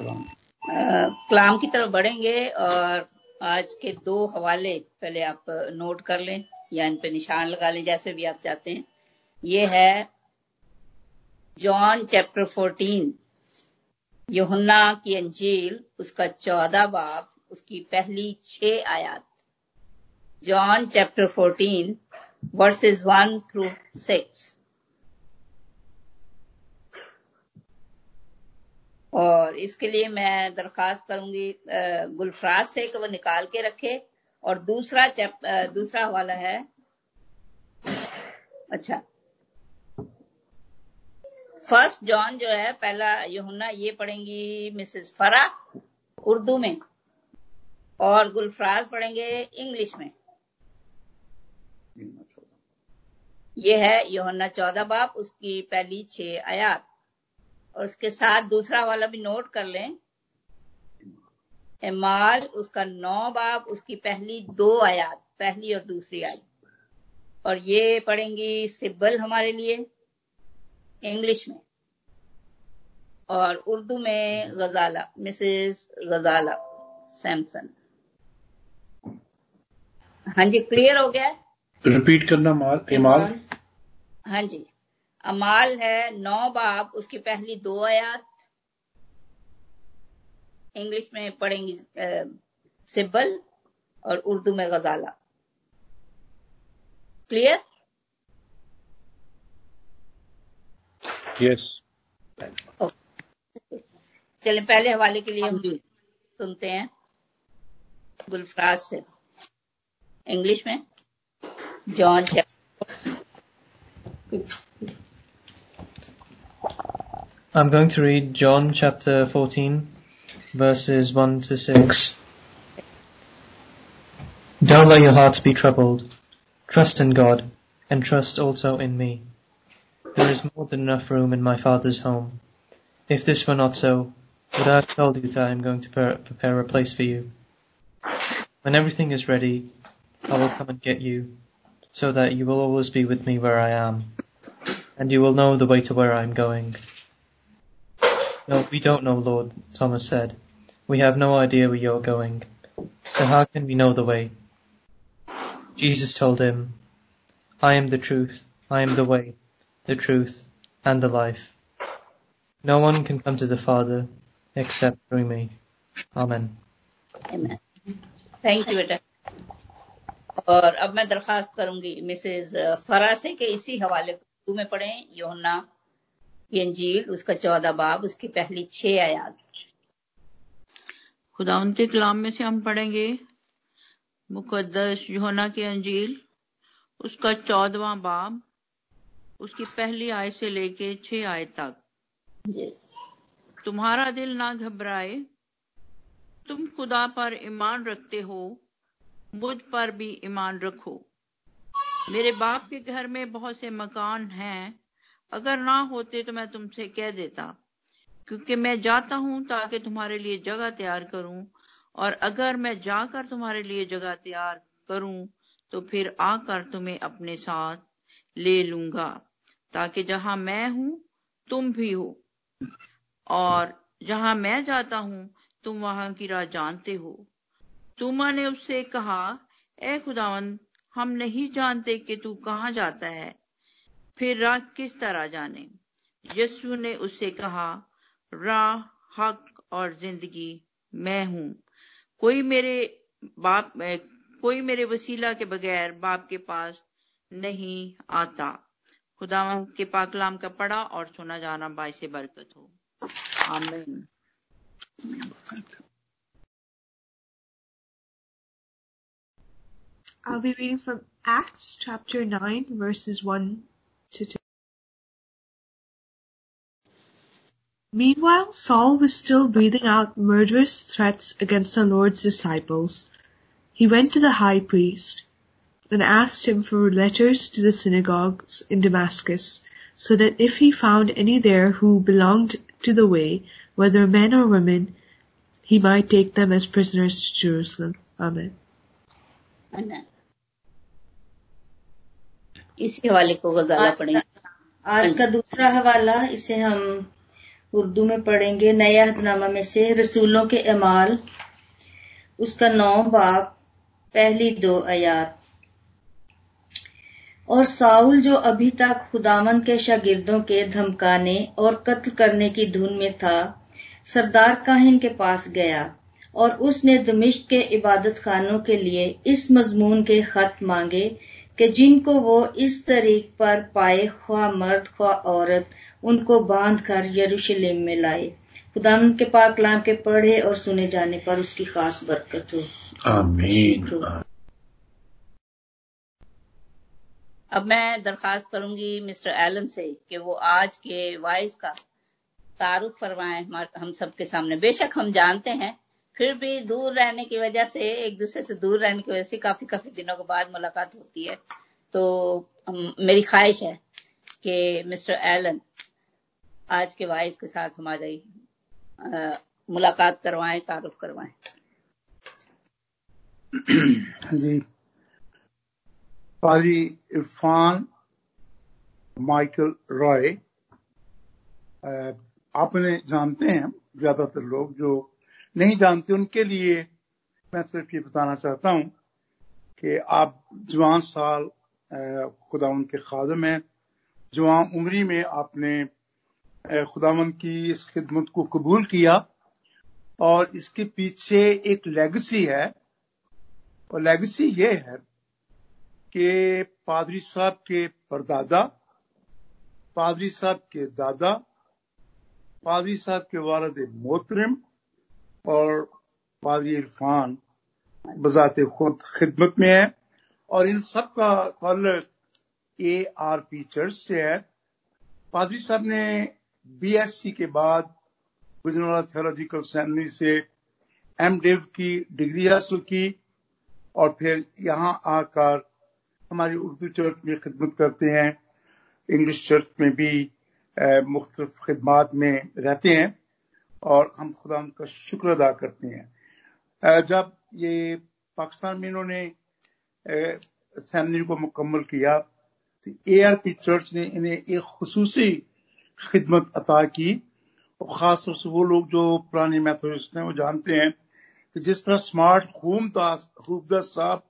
कलाम की तरफ़ बढ़ेंगे और आज के दो हवाले पहले आप नोट कर लें या इन पे निशान लगा लें, जैसे भी आप चाहते हैं। ये है जॉन चैप्टर फोर्टीन। यहुन्ना की अंजील, उसका चौदह बाब, उसकी पहली छह आयात। John chapter fourteen, verses one through six. और इसके लिए मैं दरखास्त करूँगी गुलफराज से कि वो निकाल के रखे। और दूसरा चैप दूसरा हवाला है। अच्छा। फ़र्स्ट जॉन जो है पहला यमुना ये पढ़ेंगी मिसेस फरा उर्दू में। और गुलफराज पढ़ेंगे इंग्लिश में। ये है योहन्ना चौदह बाप उसकी पहली छह आयात। और उसके साथ दूसरा वाला भी नोट कर लें। एमाल उसका नौ बाब उसकी पहली दो आयात पहली और दूसरी आयत। और ये पढ़ेंगी सिब्बल हमारे लिए इंग्लिश में। और उर्दू में गजाला मिसेस गजाला सैमसन। हाँ जी क्लियर हो गया? रिपीट करना माल इमाल हाँ जी। अमाल है नौ बाब उसकी पहली दो आयात। इंग्लिश में पढ़ेंगी सिब्बल और उर्दू में गजाला। क्लियर यस चले पहले हवाले के लिए हम सुनते हैं। गुलफराज से। इंग्लिश में? John I'm going to read John chapter 14, verses 1 to 6. Don't let your hearts be troubled. Trust in God, and trust also in me. There is more than enough room in my Father's home. If this were not so, would I have told you that I am going to prepare a place for you? When everything is ready, I will come and get you, so that you will always be with me where I am, and you will know the way to where I am going. No, we don't know, Lord, Thomas said. We have no idea where you're going. So how can we know the way? Jesus told him, I am the truth, I am the way, the truth, and the life. No one can come to the Father except through me. Amen. Amen. Thank you, बेटा और अब मैं दरखास्त करूंगी Mrs फरा से कि इसी हवाले को में पढ़ें योना की अंजील उसका चौदह बाब उसकी पहली छह आयात। खुदा उनके कलाम में से हम पढ़ेंगे मुकदस योना की अंजील उसका चौदवा बाब उसकी पहली आय से लेके छह आय तक। तुम्हारा दिल ना घबराए तुम खुदा पर ईमान रखते हो मुझ पर भी ईमान रखो। मेरे बाप के घर में बहुत से मकान हैं अगर ना होते तो मैं तुमसे कह देता, क्योंकि मैं जाता हूँ ताकि तुम्हारे लिए जगह तैयार करूँ, और अगर मैं जाकर तुम्हारे लिए जगह तैयार करूँ तो फिर आकर तुम्हें अपने साथ ले लूँगा, ताकि जहाँ मैं हूँ, तुम भी हो। और जहाँ मैं जाता हूँ, तुम वहाँ की राह जानते हो। तुमा ने उससे कहा ए खुदावन हम नहीं जानते कि तू कहाँ जाता है फिर राह किस तरह जाने? यस्सु ने उससे कहा, राह, हक और ज़िंदगी, मैं हूँ। कोई मेरे बाप कोई मेरे वसीला के बगैर बाप के पास नहीं आता। खुदा के पाकलाम का पढ़ा और सुना जाना बाईस बरकत हो। आमीन। I'll be reading from Acts chapter 9 verses 1 Meanwhile Saul was still breathing out murderous threats against the Lord's disciples. He went to the high priest and asked him for letters to the synagogues in Damascus, so that if he found any there who belonged to the way, whether men or women, he might take them as prisoners to Jerusalem. Amen. Amen. इसी हवाले को गजाला पढ़ेंगे। आज का दूसरा हवाला इसे हम उर्दू में पढ़ेंगे। नया हदनामा में से रसूलों के अमाल। उसका नौ बाप पहली दो आयात। और साउल जो अभी तक खुदावन के शागिर्दों के धमकाने और कत्ल करने की धुन में था सरदार काहिन के पास गया और उसने दमिश्क के इबादत खानों के लिए इस मजमून के खत मांगे कि जिनको वो इस तरीक पर पाए ख्वा मर्द ख्वा औरत उनको बाँध कर यरूशलेम में लाए। खुदा के पाक कलाम के पढ़े और सुने जाने पर उसकी खास बरकत हो। आमीन। अब मैं दरखास्त करूँगी मिस्टर एलन से कि वो आज के वाइस का तारुफ फरमाए हम सबके सामने। बेशक हम जानते हैं फिर भी दूर रहने की वजह से, एक दूसरे से दूर रहने की वजह से काफ़ी काफ़ी दिनों के बाद मुलाकात होती है। तो मेरी ख्वाहिश है कि मिस्टर एलन आज के वाइस के साथ हमारी मुलाकात करवाएँ, तारुफ करवाएँ। जी। पादरी इरफान माइकल रॉय आपने जानते हैं ज़्यादातर लोग जो नहीं जानते उनके लिए, मैं सिर्फ़ ये बताना चाहता हूँ कि आप जवान साल खुदा के खादम है। जवान उम्री में आपने खुदावन की इस खिदमत को कबूल किया और इसके पीछे एक लेगसी है। और लेगसी ये है कि पादरी साहब के परदादा, पादरी साहब के दादा, पादरी साहब के वालद मोहतरम और पादरी इरफान बजाते खुद खिदमत में है। और इन सब का ताल्लुक ए आर पी चर्च से है। पादरी साहब ने बीएससी के बाद गुजराला थियोलॉजिकल सेमिनरी से एम डेव की डिग्री हासिल की और फिर यहाँ आकर हमारी उर्दू चर्च में खिदमत करते हैं। इंग्लिश चर्च में भी मुख्तलिफ़ खिदमात में रहते हैं। और हम खुदा का शुक्र अदा करते हैं। जब ये पाकिस्तान में इन्होंने सेमिनरी को मुकम्मल किया तो ए आर पी चर्च ने इन्हें एक खसूसी खिदमत अता की। और खास तौर से वो लोग जो पुराने मैथोडिस्ट हैं, वो जानते हैं कि जिस तरह स्मार्ट खूमदास खूबदास साहब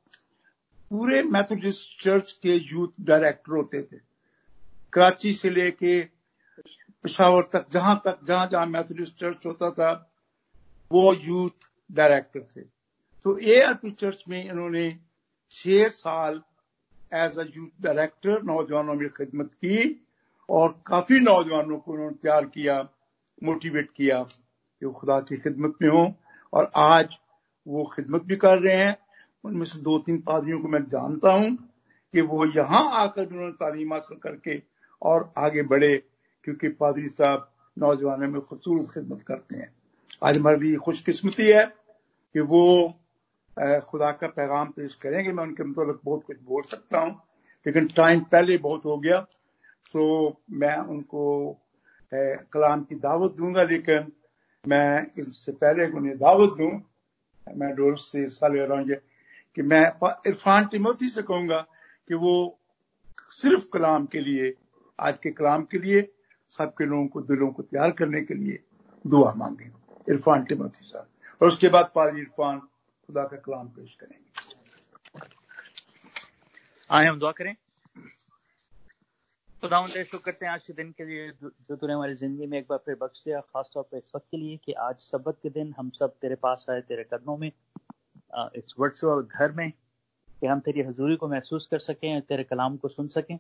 पूरे मैथोडिस्ट चर्च के यूथ डायरेक्टर होते थे। कराची से लेके पिशावर तक, जहाँ तक, जहाँ जहाँ मैथोडिस्ट चर्च होता था, वो यूथ डायरेक्टर थे। तो ए आर पी चर्च में इन्होंने छह साल एज अ यूथ डायरेक्टर नौजवानों में खिदमत की और काफ़ी नौजवानों को उन्होंने तैयार किया मोटिवेट किया कि वो खुदा की खिदमत में हो। और आज वो खिदमत भी कर रहे हैं। उनमें से दो तीन पादरियों को मैं जानता हूँ कि वो यहाँ आकर उन्होंने तालीम हासिल करके और आगे बढ़े। क्योंकि पादरी साहब नौजवानों में खूबसूरत खिदमत करते हैं। आज हमारे खुशकिस्मती है कि वो खुदा का पैगाम पेश करेंगे। मैं उनके मतलब बहुत कुछ बोल सकता हूँ, लेकिन टाइम पहले बहुत हो गया तो मैं उनको कलाम की दावत दूँगा, लेकिन मैं इससे पहले उन्हें दावत दूँ, मैं डोर से हिस्सा ले रहा हूँ कि मैं इरफान टिमोथी से कहूँगा कि वो सिर्फ़ कलाम के लिए, आज के कलाम के लिए सबके लोगों को, दिलों को तैयार करने के लिए दुआ मांगे इरफान टिमोथी साहब। और उसके बाद पाजी इरफान खुदा का कलाम पेश करेंगे। आए, हम दुआ करें। खुदा तेरे शुक्र करते हैं आज के दिन के लिए, जो तूने हमारी ज़िंदगी में एक बार फिर बख्श दिया खास तौर पर इस वक्त के लिए कि आज सबक के दिन हम सब तेरे पास आए, तेरे कदमों में इस वर्चुअल घर में, कि हम तेरी हजूरी को महसूस कर सकें, तेरे कलाम को सुन सकें।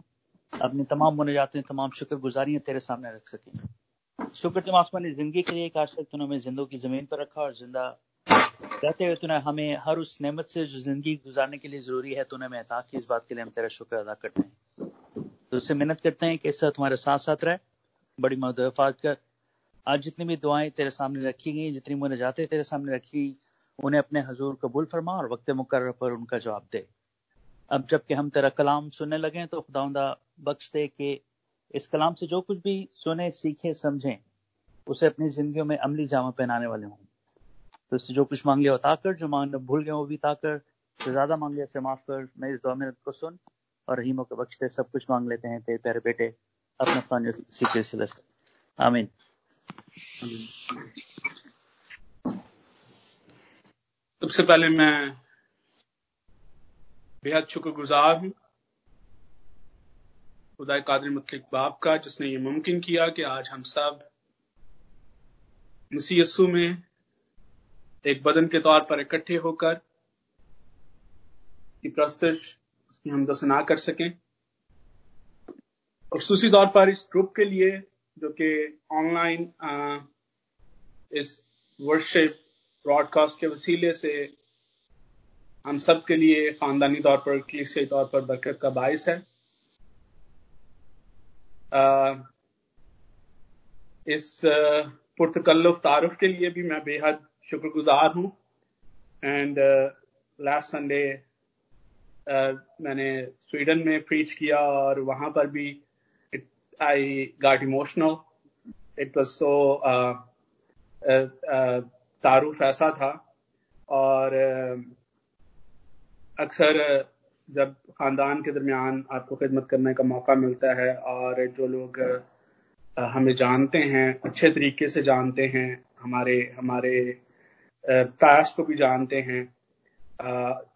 अपनी तमाम मुनाजातें, तमाम शुक्र गुजारियाँ तेरे सामने रख सकें। शुक्र तुम आसमानी ज़िंदगी के लिए काश तक तूने हमें जिंदों की ज़मीन पर रखा और ज़िंदा कहते हुए तूने हमें हर उस नेमत से जो ज़िंदगी गुजारने के लिए ज़रूरी है, तूने हमें अता की। इस बात के लिए हम तेरा शुक्र अदा करते हैं। तो उससे मेहनत करते हैं कि इस तुम्हारे साथ साथ रहे, बड़ी मदफात कर। आज जितनी भी दुआएँ तेरे सामने रखी गई, जितनी मुनाजातें तेरे सामने रखी, उन्हें अपने हजूर कबूल फरमा और वक्त मुकर पर उनका जवाब दे। अब जबकि हम तेरा कलाम सुनने लगे तो खुदा बख्श दे कि इस कलाम से जो कुछ भी सुने, सीखे, समझें, उसे अपनी ज़िंदगी में अमली जामा पहनाने वाले हों। तो इससे जो कुछ मांग लिया होता कर जो मांग भूल गए वो भी ताकर। जो ज़्यादा मांग लिया से माफ़ कर। मैं इस दुआ में को सुन और रहीमों के बख्शते सब कुछ मांग लेते हैं। तेरे प्यारे बेटे, अपने सीखे आमीन। सबसे पहले मैं बेहद शुक्रगुजार हूँ खुदा कादिर मुतलिक बाप का, जिसने ये मुमकिन किया कि आज हम सब यस्सु में एक बदन के तौर पर इकट्ठे होकर की प्रस्तुत उसकी हम दसना कर सकें। और सूसी तौर पर इस ग्रुप के लिए, जो कि ऑनलाइन इस वर्शिप ब्रॉडकास्ट के वसीले से हम सब के लिए खानदानी तौर पर कलीसियाई तौर पर बरकत का बायस है। इस पुरतकल्लुफ तारुफ के लिए भी मैं बेहद शुक्रगुजार हूँ। एंड लास्ट संडे मैंने स्वीडन में प्रीच किया और वहाँ पर भी I got emotional it was so तारुफ ऐसा था। और अक्सर जब खानदान के दरमियान आपको खिदमत करने का मौका मिलता है और जो लोग हमें जानते हैं, अच्छे तरीके से जानते हैं, हमारे हमारे पास को भी जानते हैं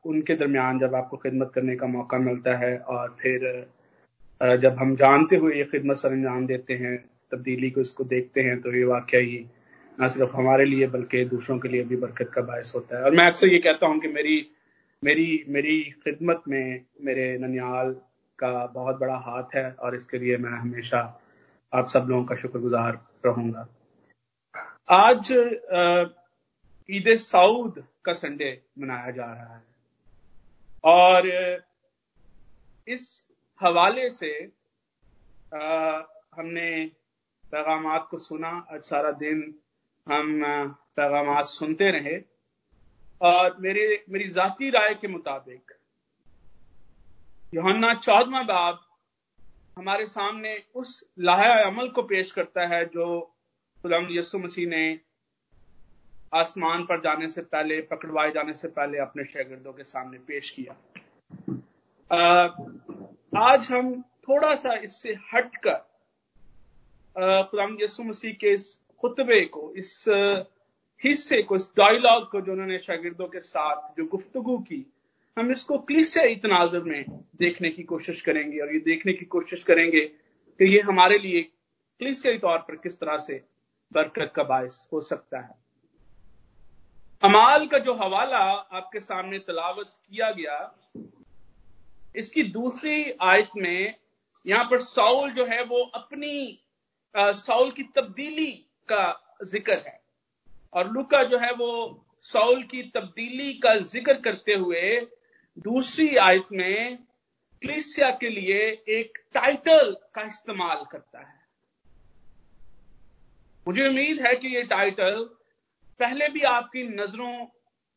उनके दरमियान जब आपको खिदमत करने का मौका मिलता है और फिर जब हम जानते हुए ये खिदमत सर अंजाम देते हैं, तब्दीली को इसको देखते हैं तो ये वाक्य ही न सिर्फ़ हमारे लिए बल्कि दूसरों के लिए भी बरकत का बायस होता है। और मैं अक्सर ये कहता हूँ कि मेरी मेरी मेरी खिदमत में मेरे ननियाल का बहुत बड़ा हाथ है और इसके लिए मैं हमेशा आप सब लोगों का शुक्रगुजार रहूँगा। आज ईद सऊद का संडे मनाया जा रहा है। और इस हवाले से आ, हमने पैगाम को सुना आज सारा दिन हम पैगाम सुनते रहे। और मेरे मेरी जाती राय के मुताबिक योहन्ना चौदवा बाब हमारे सामने उस लाहा अमल को पेश करता है जो गुलाम यसु मसीह ने आसमान पर जाने से पहले पकड़वाए जाने से पहले अपने शागिर्दों के सामने पेश किया। आ, आज हम थोड़ा सा इससे हटकर खुदाम यसु मसीह के इस खुतबे को इस हिस्से को, इस डायलॉग को जो उन्होंने शागिर्दों के साथ जो गुफ्तगु की, हम इसको क्लिसियाई तनाजुर में देखने की कोशिश करेंगे और ये देखने की कोशिश करेंगे कि ये हमारे लिए क्लिसियाई तौर पर किस तरह से बरकत का बायस हो सकता है। अमाल का जो हवाला आपके सामने तलावत किया गया, इसकी दूसरी आयत में यहाँ पर साउल जो है वो अपनी साउल की तब्दीली का ज़िक्र है। और लुका जो है वो साउल की तब्दीली का ज़िक्र करते हुए दूसरी आयत में क्लिसिया के लिए एक टाइटल का इस्तेमाल करता है। मुझे उम्मीद है कि ये टाइटल पहले भी आपकी नज़रों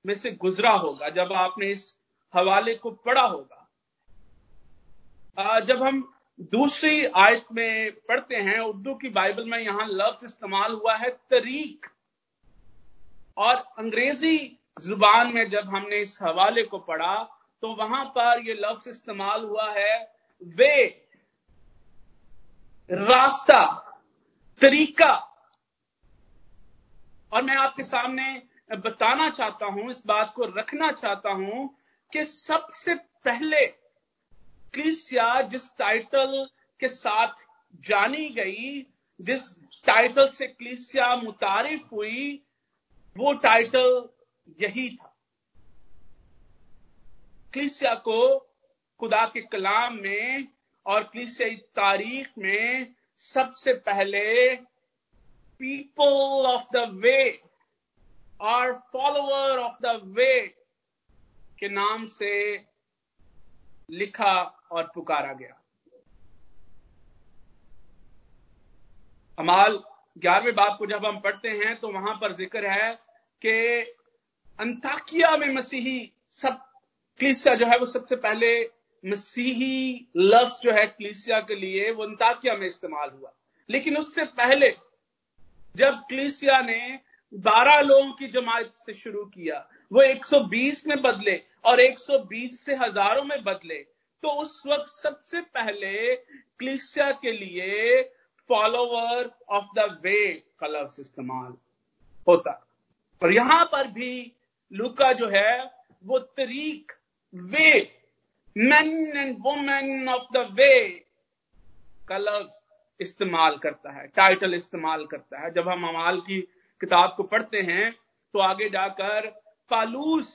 में से गुजरा होगा, जब आपने इस हवाले को पढ़ा होगा। जब हम दूसरी आयत में पढ़ते हैं, उर्दू की बाइबल में यहाँ लफ्ज इस्तेमाल हुआ है तरीक। और अंग्रेज़ी ज़ुबान में जब हमने इस हवाले को पढ़ा तो वहाँ पर यह लफ्ज इस्तेमाल हुआ है, वे, रास्ता, तरीका। और मैं आपके सामने बताना चाहता हूँ, इस बात को रखना चाहता हूँ कि सबसे पहले क्लिसिया जिस टाइटल के साथ जानी गई, जिस टाइटल से क्लिसिया मुतारिफ हुई वो टाइटल यही था। क्लिसिया को खुदा के कलाम में और क्लिसियाई तारीख में सबसे पहले पीपल ऑफ़ द वे और फॉलोअर ऑफ़ द वे के नाम से लिखा और पुकारा गया। अमाल ग्यारहवें बाप को जब हम पढ़ते हैं तो वहाँ पर ज़िक्र है कि अंताकिया में मसीही सब, क्लिसिया जो है वो सबसे पहले मसीही लफ्ज जो है क्लिसिया के लिए वो अंताकिया में इस्तेमाल हुआ। लेकिन उससे पहले जब क्लिसिया ने 12 लोगों की जमात से शुरू किया, वो 120 में बदले और 120 से हज़ारों में बदले तो उस वक्त सबसे पहले क्लिसिया के लिए फॉलोवर ऑफ़ द वे का लफ्ज इस्तेमाल होता। और यहाँ पर भी लुका जो है, वो तरीक वे man and women of the way का लफ्ज इस्तेमाल करता है टाइटल इस्तेमाल करता है। जब हम अमाल की किताब को पढ़ते हैं तो आगे जाकर पालूस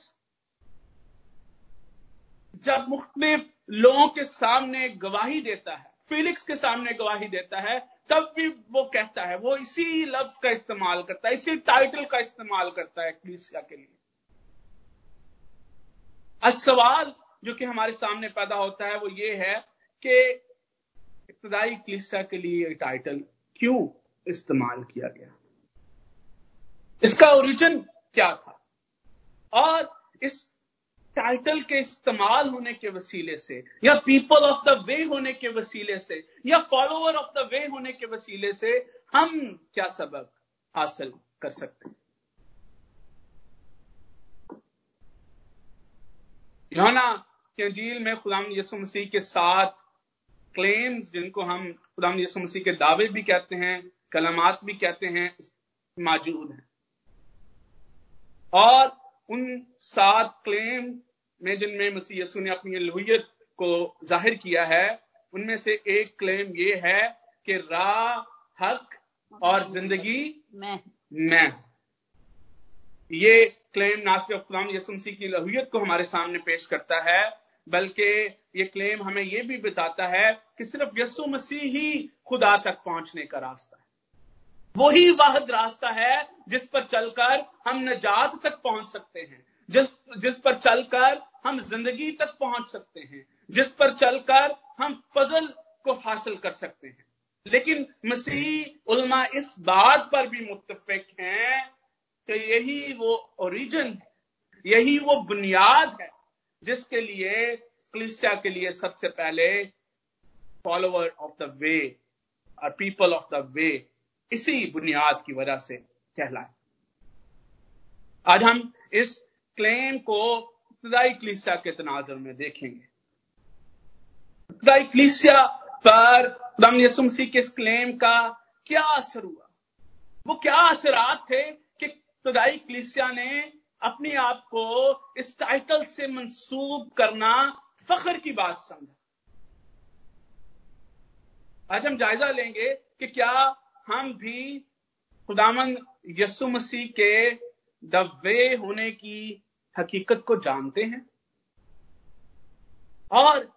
जब मुख्तलिफ़ लोगों के सामने गवाही देता है, फिलिक्स के सामने गवाही देता है तब भी वो कहता है, वो इसी लफ्ज का इस्तेमाल करता है, इसी टाइटल का इस्तेमाल करता है क्लीसिया के लिए। आज सवाल जो कि हमारे सामने पैदा होता है, वो ये है कि इब्तदाई क्लिसा के लिए ये टाइटल क्यों इस्तेमाल किया गया? इसका ओरिजिन क्या था? और इस टाइटल के इस्तेमाल होने के वसीले से, या पीपल ऑफ़ द वे होने के वसीले से, या फॉलोअर ऑफ़ द वे होने के वसीले से हम क्या सबक हासिल कर सकते हैं? योना के अंजील में खुदाम यसु मसीह के साथ क्लेम्स जिनको हम खुदाम यसु मसीह के दावे भी कहते हैं, कलमात भी कहते हैं मौजूद हैं। और उन सात क्लेम में जिनमें मसीह यसु ने अपनी लोहियत को ज़ाहिर किया है उनमें से एक क्लेम ये है कि राह हक और ज़िंदगी मैं। मैं। ये क्लेम ना सिर्फ़ खुदाम यसु मसीह की लहुयत को हमारे सामने पेश करता है बल्कि ये क्लेम हमें ये भी बताता है कि सिर्फ़ यसु मसीह ही खुदा तक पहुँचने का रास्ता वही वाहद रास्ता है जिस पर चलकर हम नजात तक पहुँच सकते हैं। जिस जिस पर चलकर हम ज़िंदगी तक पहुँच सकते हैं। जिस पर चलकर हम फजल को हासिल कर सकते हैं। लेकिन मसीह उलमा इस बात पर भी मुतफिक हैं कि यही वो ओरिजिन यही वो बुनियाद है जिसके लिए, क्लिसिया के लिए सबसे पहले फॉलोअर ऑफ़ द वे और पीपल ऑफ़ द वे इसी बुनियाद की वजह से कहलाए। आज हम इस क्लेम को इब्तदाई क्लिसिया के तनाजर में देखेंगे। इब्तदाई क्लिसिया पर खुदाम यसु मसीह के इस क्लेम का क्या असर हुआ? वो क्या असरात थे कि इब्तदाई क्लिसिया ने अपने आप को इस टाइटल से मंसूब करना फख्र की बात समझा? आज हम जायजा लेंगे कि क्या हम भी खुदामंद यसु मसीह के द वे होने की हकीकत को जानते हैं। और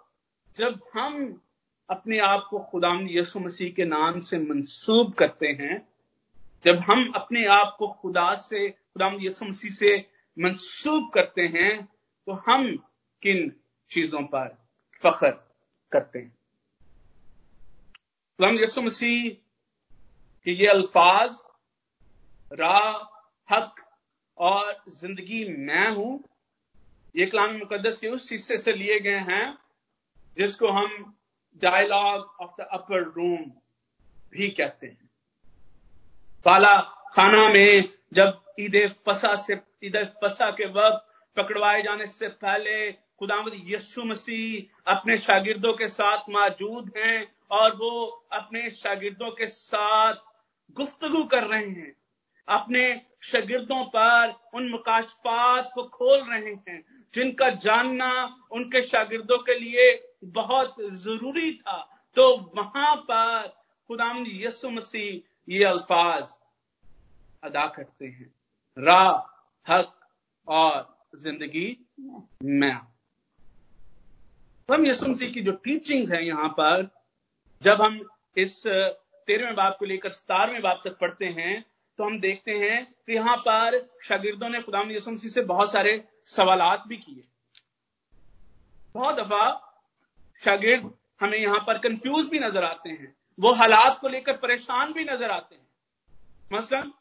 जब हम अपने आप को खुदाम यसु मसीह के नाम से मंसूब करते हैं, जब हम अपने आप को खुदा से खुदाम यसु मसीह से मंसूब करते हैं तो हम किन चीज़ों पर फख्र करते हैं? खुदाम यसु मसीह के ये अल्फाज राह हक और ज़िंदगी मैं हूँ, ये कलाम मुकदस के उस हिस्से से लिए गए हैं, जिसको हम dialogue of the upper room भी कहते हैं। बाला खाना में जब ईद फसा से ईद फसा के वक्त पकड़वाए जाने से पहले खुदामद यस्सु मसीह अपने शागिर्दों के साथ मौजूद हैं और वो अपने शागिर्दों के साथ गुफ्तगु कर रहे हैं। अपने शागिर्दों पर उन मुकाशफात को खोल रहे हैं, जिनका जानना उनके शागिर्दों के लिए बहुत ज़रूरी था। तो वहाँ पर खुदाम यसु मसीह ये अल्फाज अदा करते हैं। रा, हक और ज़िंदगी मैं हम यसु मसीह की जो टीचिंग्स है यहाँ पर, जब हम इस तेरहवें बाप को लेकर सतारवें बाप तक पढ़ते हैं तो हम देखते हैं कि यहाँ पर शागिर्दों ने खुदाम यसु मसीह से बहुत सारे सवालात भी किए। बहुत दफ़ा शागिर्द हमें यहाँ पर कंफ्यूज भी नज़र आते हैं, वो हालात को लेकर परेशान भी नज़र आते हैं। मसलन,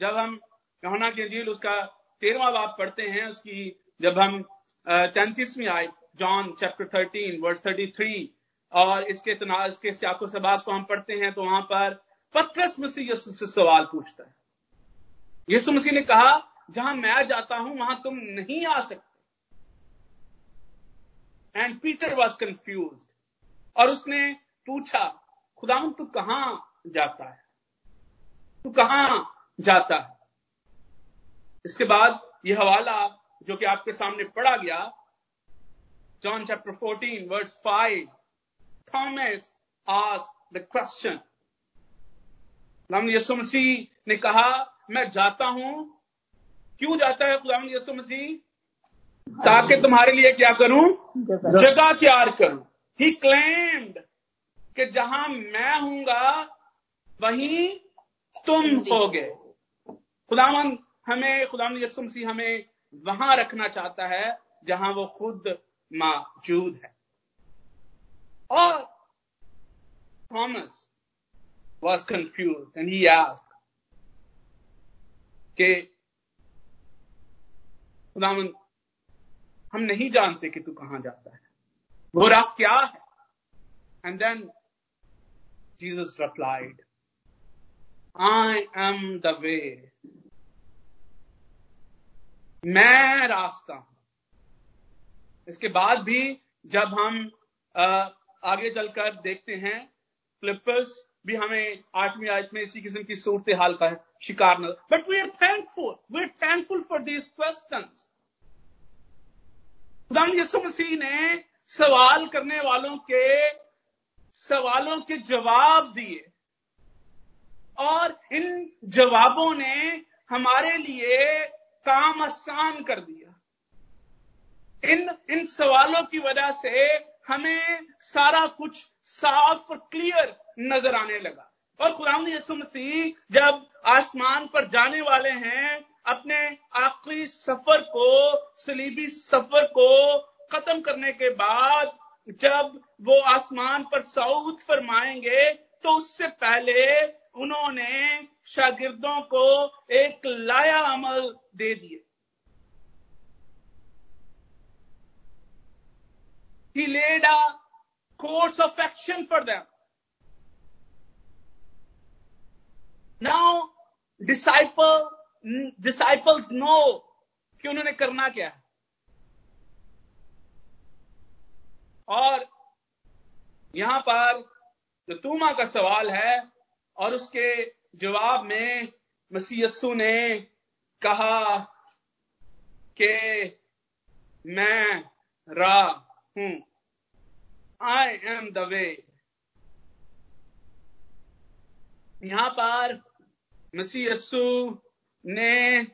जब हम यहोना के अंजील उसका तेरहवा बाप पढ़ते हैं, उसकी जब हम तैंतीसवीं आय, John chapter thirteen verse thirty three और इसके तनाज के सियाको सबाब को हम पढ़ते हैं तो वहाँ पर पत्रस मसीह यसु से सवाल पूछता है। यीशु मसीह ने कहा, जहाँ मैं जाता हूँ, वहाँ तुम नहीं आ सकते। एंड पीटर वॉज़ कंफ्यूज और उसने पूछा खुदाम तू कहाँ जाता है? तू कहाँ जाता है? इसके बाद यह हवाला, जो कि आपके सामने पढ़ा गया जॉन चैप्टर 14 वर्स 5 थॉमस आज द क्वेश्चन खुदाम यसु मसीह ने कहा मैं जाता हूँ। क्यों जाता है खुदाम यसु मसीह? ताकि तुम्हारे लिए क्या करूँ? जगह। तैयार करूँ। ही क्लेम्ड कि जहाँ मैं हूँगा वहीं तुम होगे। खुदावन हमें खुदाम यसु मसीह हमें वहाँ रखना चाहता है जहाँ वो खुद मौजूद है। और Thomas was confused, and he asked, कि खुदावन, हम नहीं जानते कि तू कहाँ जाता है। वो राह क्या है? And then Jesus replied I am the way मैं रास्ता हूँ। इसके बाद भी जब हम आगे चलकर देखते हैं। फ्लिपर्स भी हमें आठवीं आयत में इसी किस्म की सूरत हाल का है शिकार न but we are thankful we are thankful for this question Yesu Masih ने सवाल करने वालों के सवालों के जवाब दिए। और इन जवाबों ने हमारे लिए काम आसान कर दिया। इन इन सवालों की वजह से हमें सारा कुछ साफ़ और क्लियर नज़र आने लगा। और कुरान यसु मसीह जब आसमान पर जाने वाले हैं, अपने आखिरी सफ़र को, सलीबी सफ़र को खत्म करने के बाद, जब वो आसमान पर सऊद फरमाएँगे तो उससे पहले उन्होंने शागिर्दों को एक लाया अमल दे दिए He laid a course of action for them. Now, disciple, disciples know कि उन्होंने करना क्या है और यहाँ पर जो तूमा का सवाल है और उसके जवाब में मसीयसु ने कहा कि मैं रा हूँ आई एम द वे यहाँ पर यस्सु ने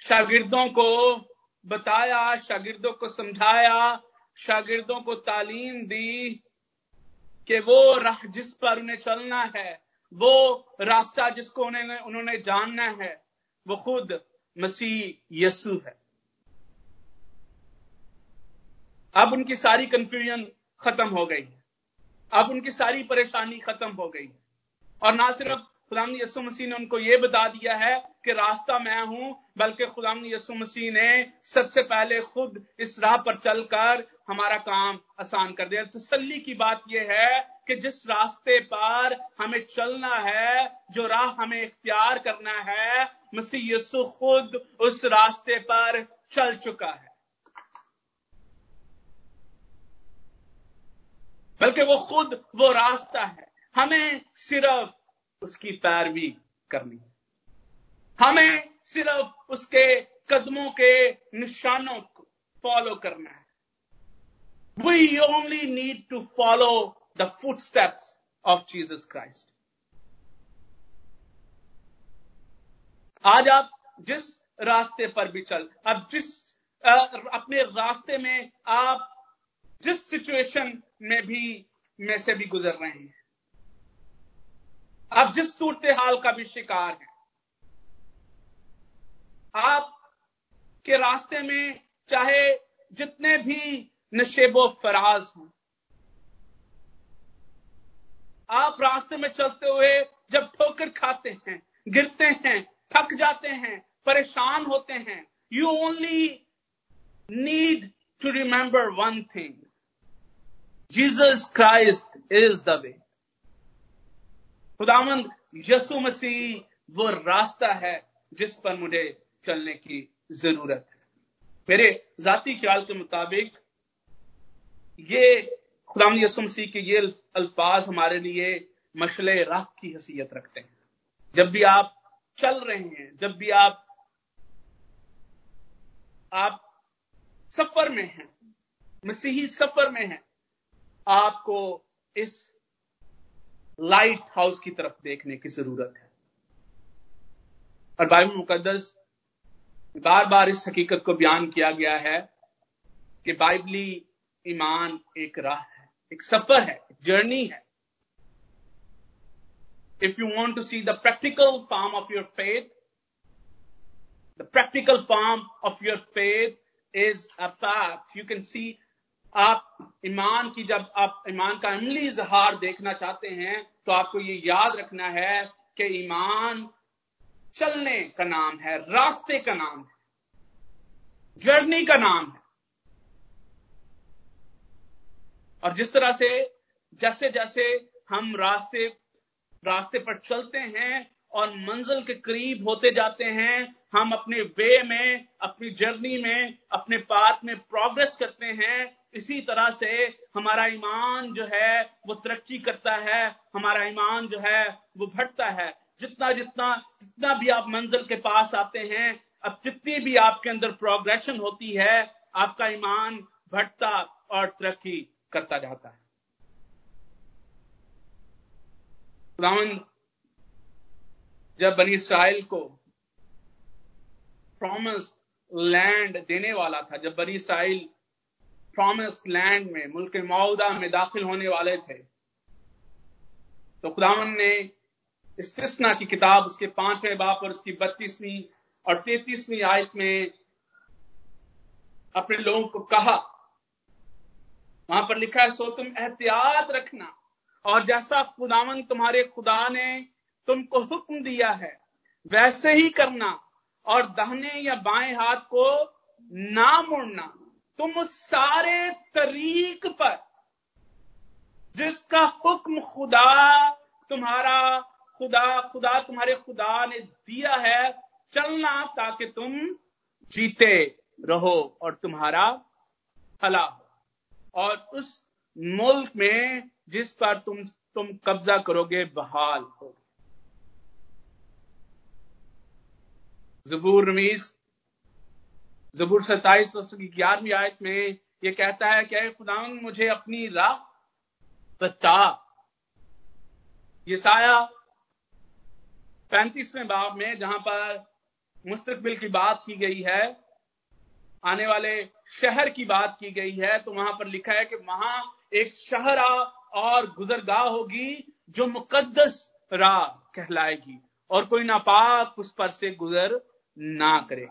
शागिर्दों को बताया, शागिर्दों को समझाया, शागिर्दों को तालीम दी कि वो राह जिस पर उन्हें चलना है, वो रास्ता जिसको उन्होंने उन्होंने जानना है, वो खुद मसीह यसु है। अब उनकी सारी कंफ्यूजन खत्म हो गई। है अब उनकी सारी परेशानी खत्म हो गई। है और ना सिर्फ़ खुदाम यसु मसीह ने उनको ये बता दिया है कि रास्ता मैं हूँ, बल्कि खुदाम यसु मसीह ने सबसे पहले खुद इस राह पर चलकर हमारा काम आसान कर दिया। तसल्ली की बात यह है कि जिस रास्ते पर हमें चलना है, जो राह हमें इख्तियार करना है, मसीह यसु खुद उस रास्ते पर चल चुका है। बल्कि वो खुद वो रास्ता है। हमें सिर्फ़ उसकी पैरवी करनी है। हमें सिर्फ़ उसके कदमों के निशानों को फॉलो करना है। We only need to follow the footsteps of Jesus Christ आज आप जिस रास्ते पर भी चल, अब जिस अपने रास्ते में आप जिस सिचुएशन में भी में से भी गुजर रहे हैं। आप जिस सूरत हाल का भी शिकार हैं, आप के रास्ते में चाहे जितने भी नशेबो फराज हों, आप रास्ते में चलते हुए जब ठोकर खाते हैं, गिरते हैं, थक जाते हैं, परेशान होते हैं you only need to remember one thing Jesus Christ is the way खुदामंद यसु मसीह वो रास्ता है जिस पर मुझे चलने की ज़रूरत है। मेरे जाति ख्याल के मुताबिक ये खुदाम यसु मसीह के ये अल्फाज हमारे लिए मशले राह की हैसियत रखते हैं। जब भी आप चल रहे हैं, जब भी आप आप सफ़र में हैं, मसीही सफ़र में हैं आपको इस लाइट हाउस की तरफ़ देखने की ज़रूरत है और बाइबल मुकदस बार बार इस हकीकत को बयान किया गया है कि बाइबली ईमान एक राह है एक सफ़र है एक जर्नी है if you want to see the practical form of your faith, the practical form of your faith is a path. You can see आप ईमान की, जब आप ईमान का अमली इजहार देखना चाहते हैं तो आपको ये याद रखना है कि ईमान चलने का नाम है, रास्ते का नाम है, जर्नी का नाम है। और जिस तरह से जैसे जैसे हम रास्ते रास्ते पर चलते हैं और मंजिल के करीब होते जाते हैं, हम अपने वे में, अपनी जर्नी में, अपने पाथ में प्रोग्रेस करते हैं इसी तरह से हमारा ईमान जो है, वो तरक्की करता है, हमारा ईमान जो है, वो भटता है। जितना जितना जितना भी आप मंजिल के पास आते हैं, अब जितनी भी आपके अंदर प्रोग्रेशन होती है, आपका ईमान भटता और तरक्की करता जाता है। जब बनी इसराइल को प्रॉमिस लैंड देने वाला था, जब बनी इसराइल प्रॉमिस लैंड में, मुल्क मौदा में दाखिल होने वाले थे। तो खुदावन ने इस्तिसना की किताब, उसके पाँचवें बाप और उसकी बत्तीसवीं और तैतीसवीं आयत में अपने लोगों को कहा। वहाँ पर लिखा है, सो तुम एहतियात रखना, और जैसा खुदावन तुम्हारे खुदा ने तुमको हुक्म दिया है, वैसे ही करना, और दहने या बाएँ हाथ को ना मुड़ना। तुम सारे तरीक पर, जिसका हुक्म खुदा तुम्हारा, खुदा खुदा तुम्हारे खुदा ने दिया है, चलना ताकि तुम जीते रहो और तुम्हारा फला हो। और उस मुल्क में जिस पर तुम तुम कब्जा करोगे, बहाल हो जबूर रमीज जबूर सत्ताईस की ग्यारहवीं आयत में ये कहता है कि खुदा मुझे अपनी राह बता। ये साया पैंतीसवें बाब में, जहाँ पर मुस्तकबिल की बात की गई है, आने वाले शहर की बात की गई है तो वहाँ पर लिखा है कि वहाँ एक शहरा और गुजरगाह होगी जो मुकद्दस राह कहलाएगी और कोई नापाक उस पर से गुजर ना करे।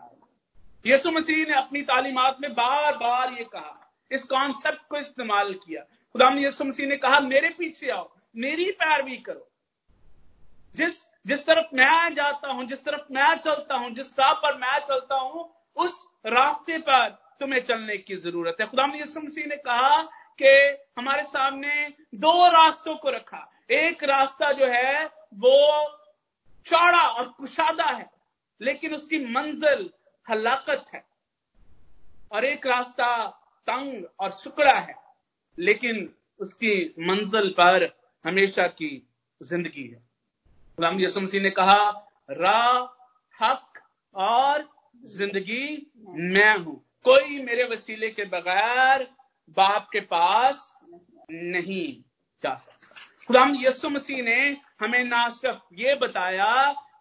यसु मसीह ने अपनी तालीमात में बार बार ये कहा, इस कॉन्सेप्ट को इस्तेमाल किया। खुदा यसु मसीह ने कहा, मेरे पीछे आओ, मेरी पैरवी करो। जिस जिस तरफ़ मैं जाता हूँ, जिस तरफ़ मैं चलता हूँ, जिस राह पर मैं चलता हूँ, उस रास्ते पर तुम्हें चलने की ज़रूरत है। खुदा यसु मसीह ने कहा कि हमारे सामने दो रास्तों को रखा। एक रास्ता जो है, वो चौड़ा और कुशादा है, लेकिन उसकी मंजिल हलाकत है। और एक रास्ता तंग और सुकड़ा है, लेकिन उसकी मंजिल पर हमेशा की ज़िंदगी है। गुलाम यसु मसीह ने कहा राह हक और ज़िंदगी मैं हूँ। कोई मेरे वसीले के बगैर बाप के पास नहीं जा सकता। खुदाम यसु मसीह ने हमें ना सिर्फ़ ये बताया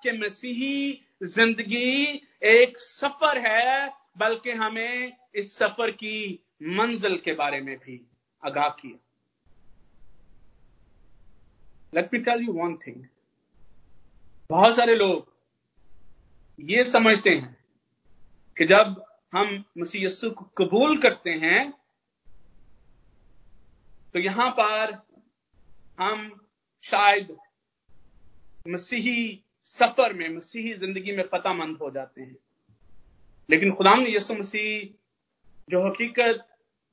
कि मसीही ज़िंदगी एक सफ़र है, बल्कि हमें इस सफ़र की मंजिल के बारे में भी आगाह किया। Let me tell you one thing बहुत सारे लोग ये समझते हैं कि जब हम मसीह यस्सु को कबूल करते हैं तो यहाँ पर हम शायद मसीही सफ़र में, मसीही ज़िंदगी में फतामंद हो जाते हैं। लेकिन खुदाम यसु मसीह जो हकीकत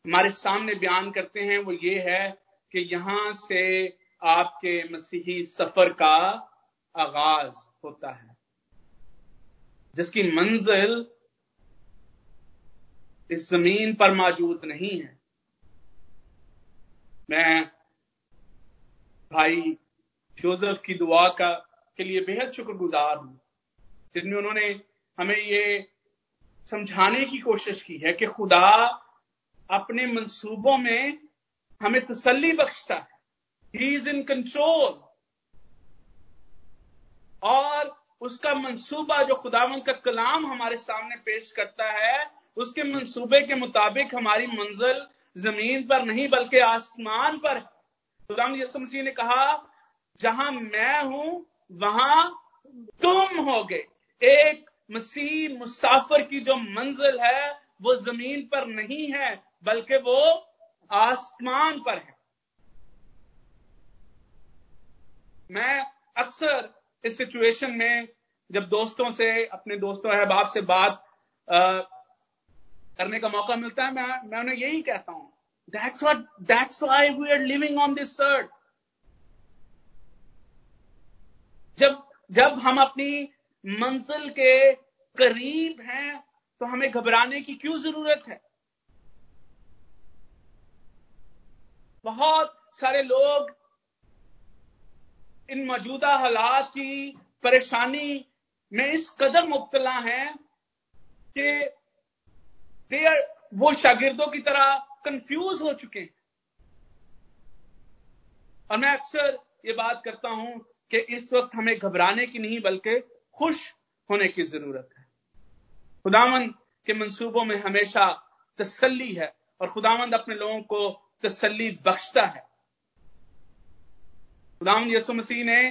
हमारे सामने बयान करते हैं, वो ये है कि यहाँ से आपके मसीही सफ़र का आगाज़ होता है। जिसकी मंजिल इस ज़मीन पर मौजूद नहीं है। मैं भाई जोसेफ की दुआ का के लिए बेहद शुक्रगुजार हूँ। जिनमें उन्होंने हमें ये समझाने की कोशिश की है कि खुदा अपने मंसूबों में हमें तसल्ली बख्शता है। ही इज़ इन कंट्रोल और उसका मंसूबा जो खुदावन का कलाम हमारे सामने पेश करता है, उसके मंसूबे के मुताबिक हमारी मंजिल ज़मीन पर नहीं, बल्कि आसमान पर खुदाम यसु मसीह ने कहा, जहाँ मैं हूँ वहाँ तुम होगे। एक मसीह मुसाफिर की जो मंजिल है वो ज़मीन पर नहीं है बल्कि वो आसमान पर है। मैं अक्सर इस सिचुएशन में जब दोस्तों से अपने दोस्तों अहबाब से बात आ, करने का मौका मिलता है मैं मैं उन्हें यही कहता हूँ that's what that's why we are living on this earth जब जब हम अपनी मंजिल के करीब हैं तो हमें घबराने की क्यों ज़रूरत है? बहुत सारे लोग इन मौजूदा हालात की परेशानी में इस कदर मुब्तला हैं कि दे वो शागिर्दों की तरह कंफ्यूज हो चुके हैं। और मैं अक्सर ये बात करता हूँ कि इस वक्त हमें घबराने की नहीं, बल्कि खुश होने की ज़रूरत है। खुदावंद के मंसूबों में हमेशा तसल्ली है और खुदावंद अपने लोगों को तसल्ली बख्शता है। खुदावंद यसु मसीह ने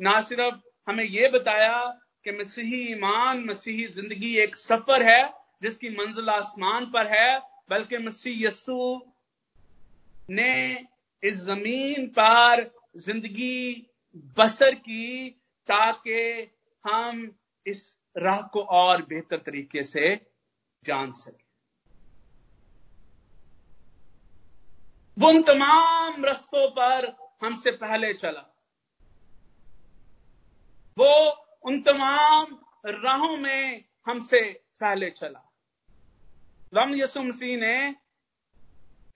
ना सिर्फ़ हमें यह बताया कि मसीही ईमान, मसीही ज़िंदगी एक सफ़र है जिसकी मंजिल आसमान पर है, बल्कि मसीह यसु ने इस ज़मीन पर ज़िंदगी बसर की ताकि हम इस राह को और बेहतर तरीके से जान सके। वो उन तमाम रस्तों पर हमसे पहले चला। वो उन तमाम राहों में हमसे पहले चला। रम यसु मसीह ने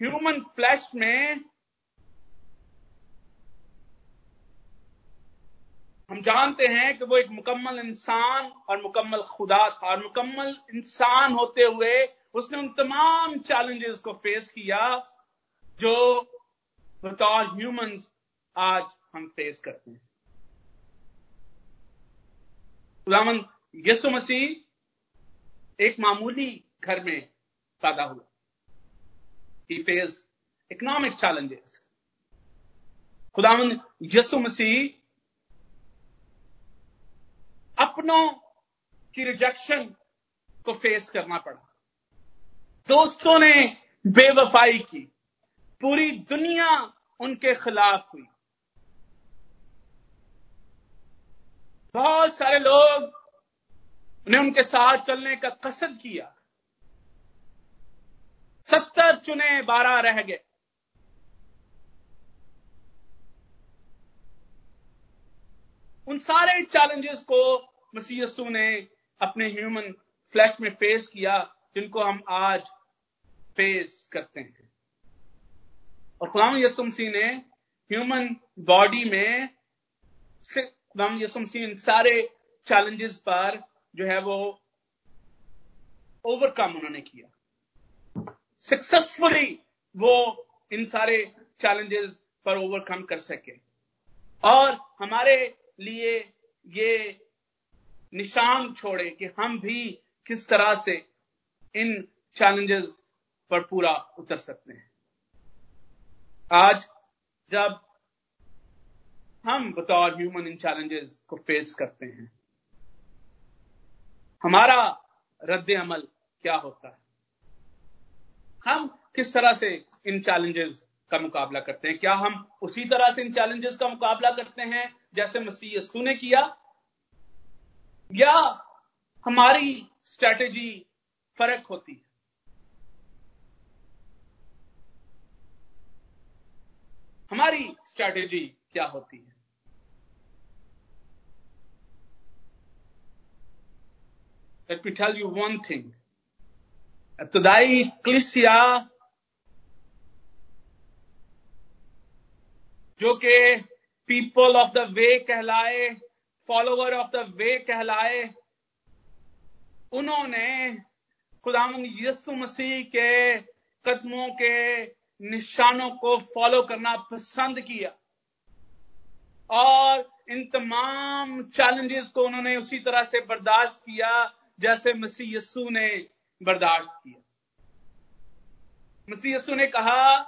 ह्यूमन फ्लैश में हम जानते हैं कि वो एक मुकम्मल इंसान और मुकम्मल खुदा था। और मुकम्मल इंसान होते हुए उसने उन तमाम चैलेंजेस को फेस किया जो बतौर ह्यूमंस आज हम फेस करते हैं। खुदावन यसु मसीह एक मामूली घर में पैदा हुआ ही फेस इकोनॉमिक चैलेंजेस खुदावन यसु मसीह अपनों की रिजेक्शन को फेस करना पड़ा। दोस्तों ने बेवफाई की। पूरी दुनिया उनके खिलाफ हुई। बहुत सारे लोग ने उनके साथ चलने का कसद किया। सत्तर चुने बारह रह गए। उन सारे चैलेंजेस को मसीह ने अपने ह्यूमन फ्लैश में फेस किया, जिनको हम आज फेस करते हैं। और खुदाम यसु मसीह ने ह्यूमन बॉडी में खुदाम यसु मसीह इन सारे चैलेंजेस पर जो है वो ओवरकम उन्होंने किया। सक्सेसफुली वो इन सारे चैलेंजेस पर ओवरकम कर सके। और हमारे लिए ये निशान छोड़े कि हम भी किस तरह से इन चैलेंजेस पर पूरा उतर सकते हैं। आज जब हम बतौर ह्यूमन इन चैलेंजेस को फेस करते हैं, हमारा रद्द अमल क्या होता है? हम किस तरह से इन चैलेंजेस का मुकाबला करते हैं? क्या हम उसी तरह से इन चैलेंजेस का मुकाबला करते हैं जैसे मसीह ने किया? या हमारी स्ट्रेटेजी फ़र्क होती है। हमारी स्ट्रेटेजी क्या होती है? Let me tell you one thing इब्तदाई क्लिसिया जो कि पीपल ऑफ़ द वे कहलाए फॉलोवर ऑफ़ द वे कहलाए। उन्होंने खुदाम यसु मसीह के कदमों के निशानों को फॉलो करना पसंद किया। और इन तमाम चैलेंजेस को उन्होंने उसी तरह से बर्दाश्त किया, जैसे मसीह यस्सु ने बर्दाश्त किया। मसीह यस्सु ने कहा,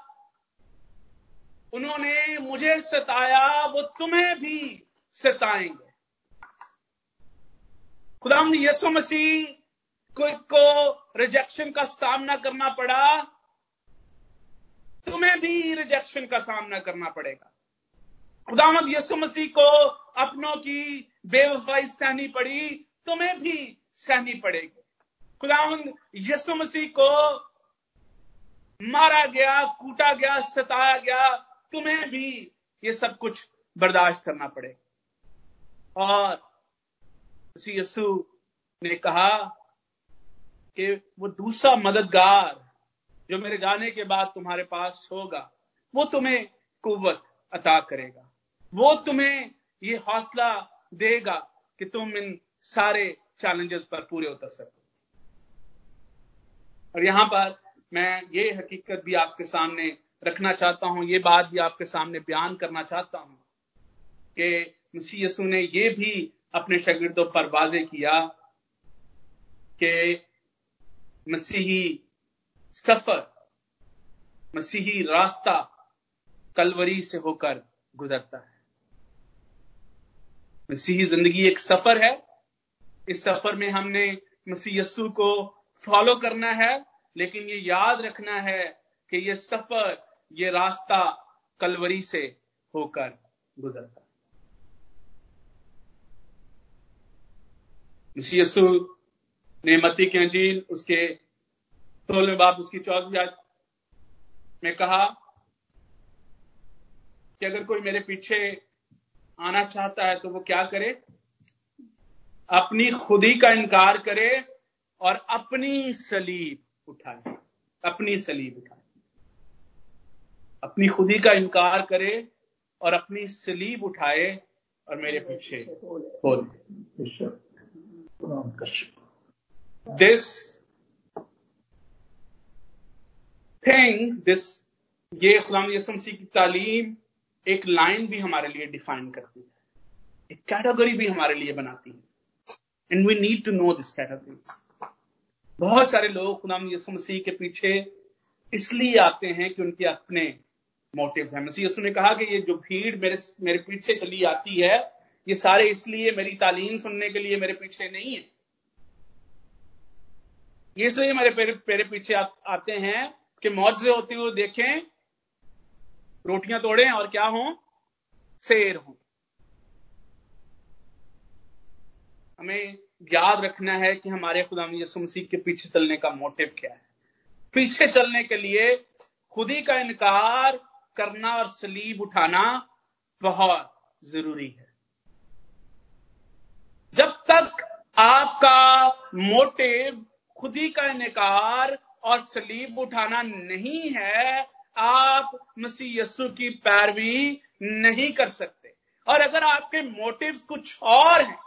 उन्होंने मुझे सताया, वो तुम्हें भी सताएँगे। खुदाम यसु मसीह को, को रिजेक्शन का सामना करना पड़ा? तुम्हें भी रिजेक्शन का सामना करना पड़ेगा। खुदामद यसु मसीह को अपनों की बेवफाई सहनी पड़ी तुम्हें भी सहनी पड़ेगी। खुदामद यसु मसीह को मारा गया कूटा गया सताया गया तुम्हें भी ये सब कुछ बर्दाश्त करना पड़ेगा। और यसु ने कहा कि वो दूसरा मददगार जो मेरे गाने के बाद तुम्हारे पास होगा, वो तुम्हें कुवत अता करेगा। वो तुम्हें ये हौसला देगा कि तुम इन सारे चैलेंजेस पर पूरे उतर सको। और यहाँ पर मैं ये हकीकत भी आपके सामने रखना चाहता हूँ, ये बात भी आपके सामने बयान करना चाहता हूँ कि मसीह यसु ने ये भी अपने शागिर्दों पर वाजे किया कि मसीही सफ़र, मसीही रास्ता कलवरी से होकर गुजरता है। मसीही ज़िंदगी एक सफ़र है। इस सफ़र में हमने मसीह यस्सु को फॉलो करना है, लेकिन ये याद रखना है कि ये सफ़र, ये रास्ता कलवरी से होकर गुजरता यस्सु ने मती के अंजील उसके सोलहवें बाप उसकी चौदहवीं में कहा कि अगर कोई मेरे पीछे आना चाहता है तो वो क्या करे? अपनी खुदी का इनकार करे और अपनी सलीब उठाए। अपनी सलीब उठाए। अपनी खुदी का इनकार करे और अपनी सलीब उठाए और मेरे पीछे दिस थिंग दिस ये खुदाम यसम की तालीम एक लाइन भी हमारे लिए डिफाइन करती है। एक कैटेगरी भी हमारे लिए बनाती है। And we need to know this category बहुत सारे लोग खुदाम यसु मसीह के पीछे इसलिए आते हैं कि उनके अपने मोटिव है। मसीह ने कहा कि ये जो भीड़ मेरे मेरे पीछे चली आती है ये सारे इसलिए मेरी तालीम सुनने के लिए मेरे पीछे नहीं है। ये इसलिए मेरे मेरे पीछे आ, आते हैं कि मौजे होते हुए देखें रोटियाँ तोड़े और क्या हो? शेर हो। हमें याद रखना है कि हमारे खुदा यसु मसीह के पीछे चलने का मोटिव क्या है। पीछे चलने के लिए खुदी का इनकार करना और सलीब उठाना बहुत ज़रूरी है। जब तक आपका मोटिव खुदी का इनकार और सलीब उठाना नहीं है, आप मसीह यस्सु की पैरवी नहीं कर सकते। और अगर आपके मोटिव्स कुछ और हैं,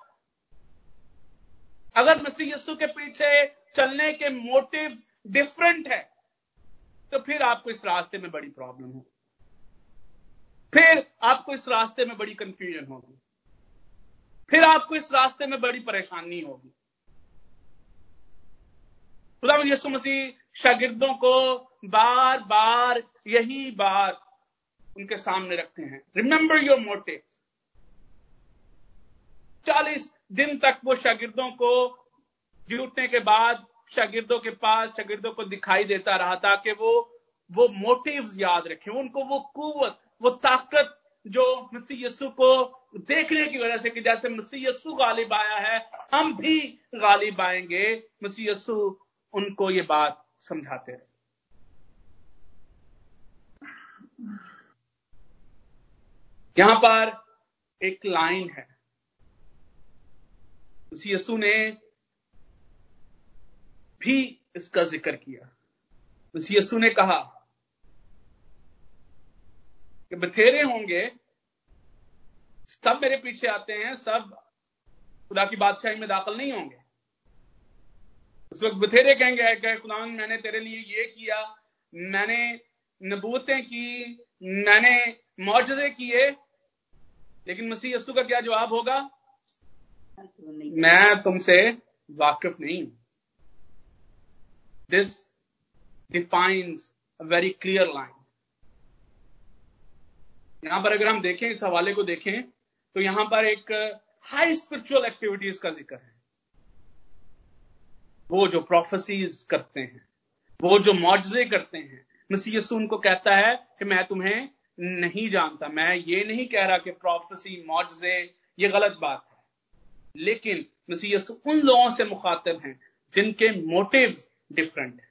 अगर मसीह यस्सु के पीछे चलने के मोटिव्स डिफरेंट है तो फिर आपको इस रास्ते में बड़ी प्रॉब्लम होगी। फिर आपको इस रास्ते में बड़ी कंफ्यूजन होगी। फिर आपको इस रास्ते में बड़ी परेशानी होगी। खुदा यसु मसीह, शागिर्दों को बार बार यही बार उनके सामने रखते हैं। रिमेंबर योर मोटिव चालीस दिन तक वो शागिर्दों को जुटने के बाद शागिर्दों के पास, शागिर्दों को दिखाई देता रहा था कि वो वो मोटिव्स याद रखें। उनको वो कुवत, वो ताकत जो मसीह यस्सु को देखने की वजह से कि जैसे मसीह यस्सु गालिब आया है, हम भी गालिब आएँगे। मसीह यस्सु उनको ये बात समझाते हैं। यहाँ पर एक लाइन है। उसी यसु ने भी इसका ज़िक्र किया। उसी यसु ने कहा कि बथेरे होंगे सब मेरे पीछे आते हैं, सब खुदा की बादशाही में दाखिल नहीं होंगे। उस वक्त बथेरे कहेंगे कि खुदा मैंने तेरे लिए ये किया, मैंने नबूतें की, मैंने मौजदे किए, लेकिन मसीह यस्सु का क्या जवाब होगा? मैं तुमसे वाकिफ नहीं this defines a very clear line यहाँ पर अगर हम देखें, इस हवाले को देखें तो यहाँ पर एक हाई स्पिरिचुअल एक्टिविटीज़ का ज़िक्र है। वो जो प्रोफेसीज करते हैं, वो जो मुआवजे करते हैं यसु उनको कहता है कि मैं तुम्हें नहीं जानता, मैं ये नहीं कह रहा कि प्रोफेसी मुआवजे ये गलत बात है। लेकिन यसु उन लोगों से मुखातिब हैं, जिनके मोटिव डिफरेंट है।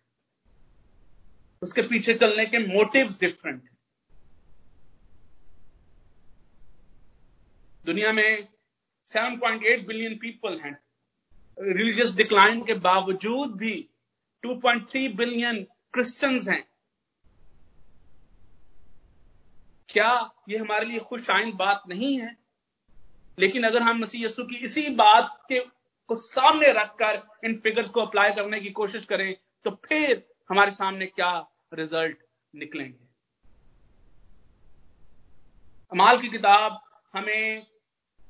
उसके पीछे चलने के मोटिव्स डिफरेंट है। दुनिया में 7.8 बिलियन पीपल हैं। रिलीजियस डिक्लाइन के बावजूद भी 2.3 बिलियन क्रिश्चियंस हैं। क्या ये हमारे लिए खुश आइंद बात नहीं है? लेकिन अगर हम मसीह यसु की इसी बात के को सामने रखकर इन फिगर्स को अप्लाई करने की कोशिश करें तो फिर हमारे सामने क्या रिज़ल्ट निकलेंगे? अमाल की किताब हमें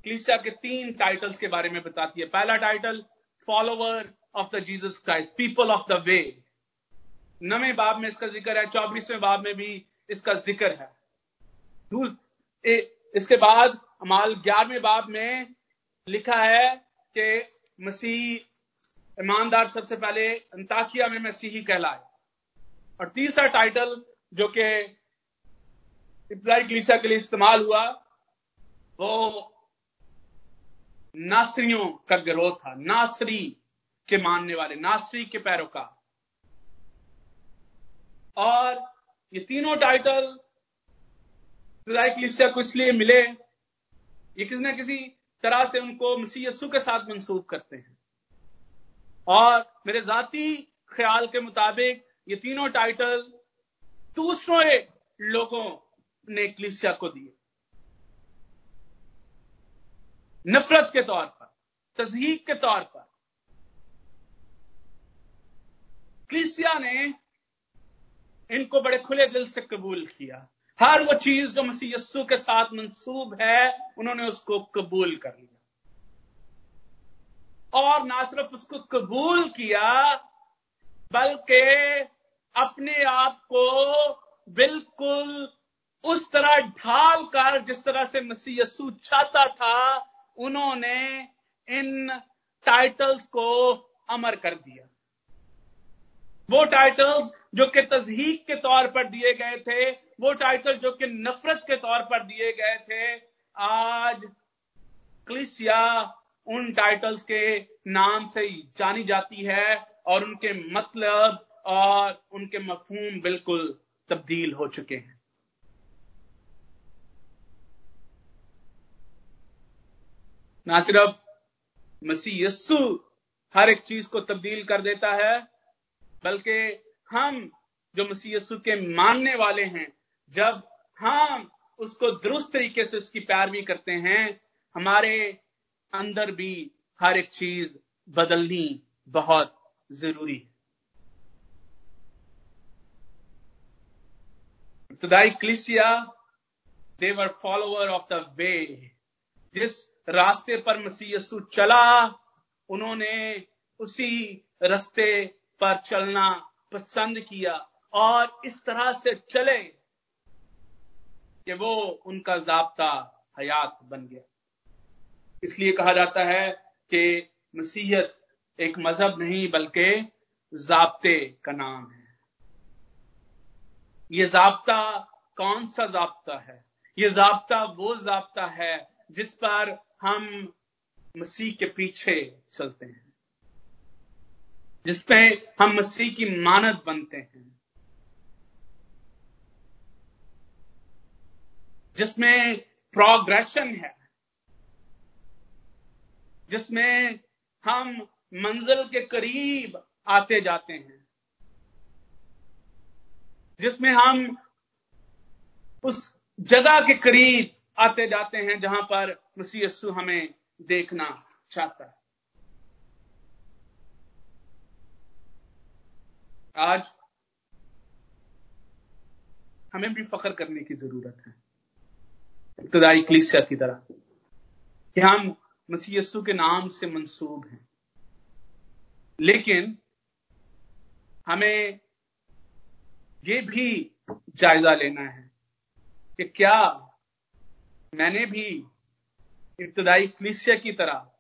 क्लीसिया के तीन टाइटल्स के बारे में बताती है। पहला title follower of the Jesus Christ people of the way नवे बाब में इसका ज़िक्र है, चौबीसवें बाब में भी इसका ज़िक्र है। इसके बाद अमाल ग्यारहवें बाब में लिखा है कि मसीह, ईमानदार सबसे पहले अंताकिया में मसीही कहलाए। और तीसरा टाइटल जो कि इब्राही क्लीसा के लिए इस्तेमाल हुआ, वो नासरियों का गिरोह था। नासरी के मानने वाले, नासरी के पैरोकार। और ये तीनों टाइटल को इसलिए मिले, ये किसी न किसी तरह से उनको मसीह के साथ मंसूब करते हैं। और मेरे जाती ख्याल के मुताबिक ये तीनों टाइटल दूसरों लोगों ने क्लिसिया को दिए। नफरत के तौर पर तजहीक के तौर पर। क्लिसिया ने इनको बड़े खुले दिल से कबूल किया। हर वो चीज़ जो मसीह यस्सु के साथ मंसूब है, उन्होंने उसको कबूल कर लिया। और ना सिर्फ़ उसको कबूल किया, बल्कि अपने आप को बिल्कुल उस तरह ढाल कर, जिस तरह से मसीह यस्सु चाहता था उन्होंने इन टाइटल्स को अमर कर दिया। वो टाइटल्स जो कि तजहीक के तौर पर दिए गए थे, वो टाइटल जो कि नफरत के तौर पर दिए गए थे, आज क्लिसिया उन टाइटल्स के नाम से जानी जाती है और उनके मतलब और उनके मफहूम बिल्कुल तब्दील हो चुके हैं। ना सिर्फ़ मसीह यस्सु हर एक चीज़ को तब्दील कर देता है, बल्कि हम जो मसीह यस्सु के मानने वाले हैं, जब हम उसको दुरुस्त तरीके से उसकी पैरवी करते हैं, हमारे अंदर भी हर एक चीज़ बदलनी बहुत ज़रूरी है। इब्तदाई क्लिसिया they were follower of the way जिस रास्ते पर मसीह यसु चला, उन्होंने उसी रास्ते पर चलना पसंद किया और इस तरह से चले कि वो उनका जाब्ता हयात बन गया। इसलिए कहा जाता है कि मसीहत एक मज़हब नहीं, बल्कि जाब्ते का नाम है। ये जाब्ता कौन सा जाब्ता है? ये जाब्ता वो जाब्ता है जिस पर हम मसीह के पीछे चलते हैं जिसपे हम मसीह की मानद बनते हैं, जिसमें प्रोग्रेशन है, जिसमें हम मंजिल के करीब आते जाते हैं, जिसमें हम उस जगह के करीब आते जाते हैं जहाँ पर मसीह यस्सु हमें देखना चाहता है। आज हमें भी फख्र करने की ज़रूरत है। इब्तदाई क्लिसिया की तरह कि हम मसीह यस्सु के नाम से मंसूब हैं। लेकिन हमें ये भी जायजा लेना है कि क्या मैंने भी इब्तदाई क्लिसिया की तरह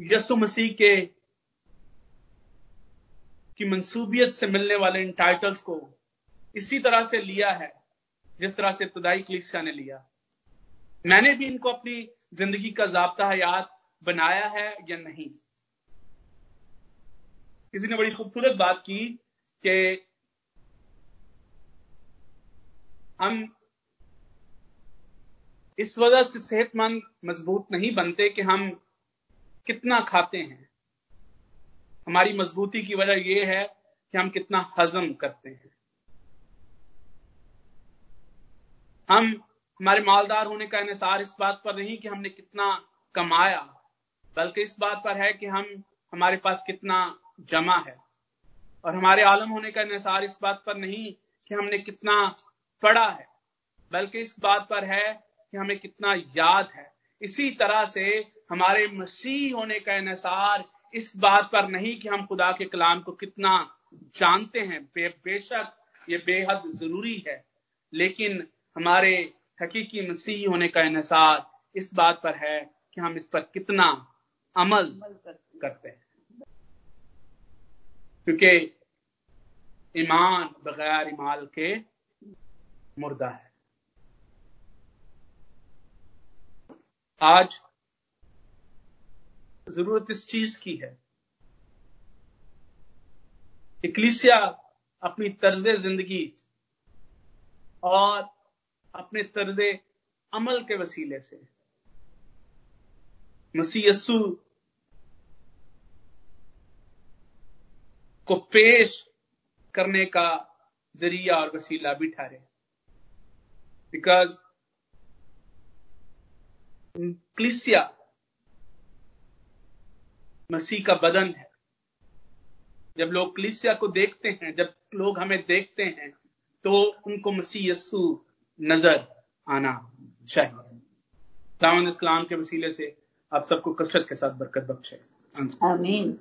यसु मसीह के की मंसूबियत से मिलने वाले इन टाइटल्स को इसी तरह से लिया है, जिस तरह से इब्तदाई क्लिसिया ने लिया। मैंने भी इनको अपनी ज़िंदगी का जबता हयात बनाया है या नहीं? किसी ने बड़ी खूबसूरत बात की कि हम इस वजह से सेहतमंद मज़बूत नहीं बनते कि हम कितना खाते हैं। हमारी मजबूती की वजह यह है कि हम कितना हजम करते हैं। हम, हमारे मालदार होने का इसार इस बात पर नहीं कि हमने कितना कमाया, बल्कि इस बात पर है कि हम, हमारे पास कितना जमा है। और हमारे आलम होने का निसार इस बात पर नहीं कि हमने कितना पढ़ा है। बल्कि इस बात पर है कि हमें कितना याद है। इसी तरह से हमारे मसीह होने का इसार इस बात पर नहीं कि हम खुदा के कलाम को कितना जानते हैं। बे, बेशक ये बेहद ज़रूरी है लेकिन हमारे हकीकी मसीह होने का इसार इस बात पर है कि हम इस पर कितना अमल करते हैं। क्योंकि ईमान बगैर इमाल के मुर्दा है। आज ज़रूरत इस चीज़ की है इक्लिसिया अपनी तर्ज ज़िंदगी और अपने तर्ज अमल के वसीले से। मसीह यस्सु को पेश करने का ज़रिया और वसीला भी ठहरे। बिकॉज़ क्लिसिया मसीह का बदन है जब लोग क्लिसिया को देखते हैं, जब लोग हमें देखते हैं तो उनको मसीह यस्सु नज़र आना चाहिए। दामन इस्लाम के वसीले से आप सबको कसरत के साथ बरकत बख्शे। आमीन।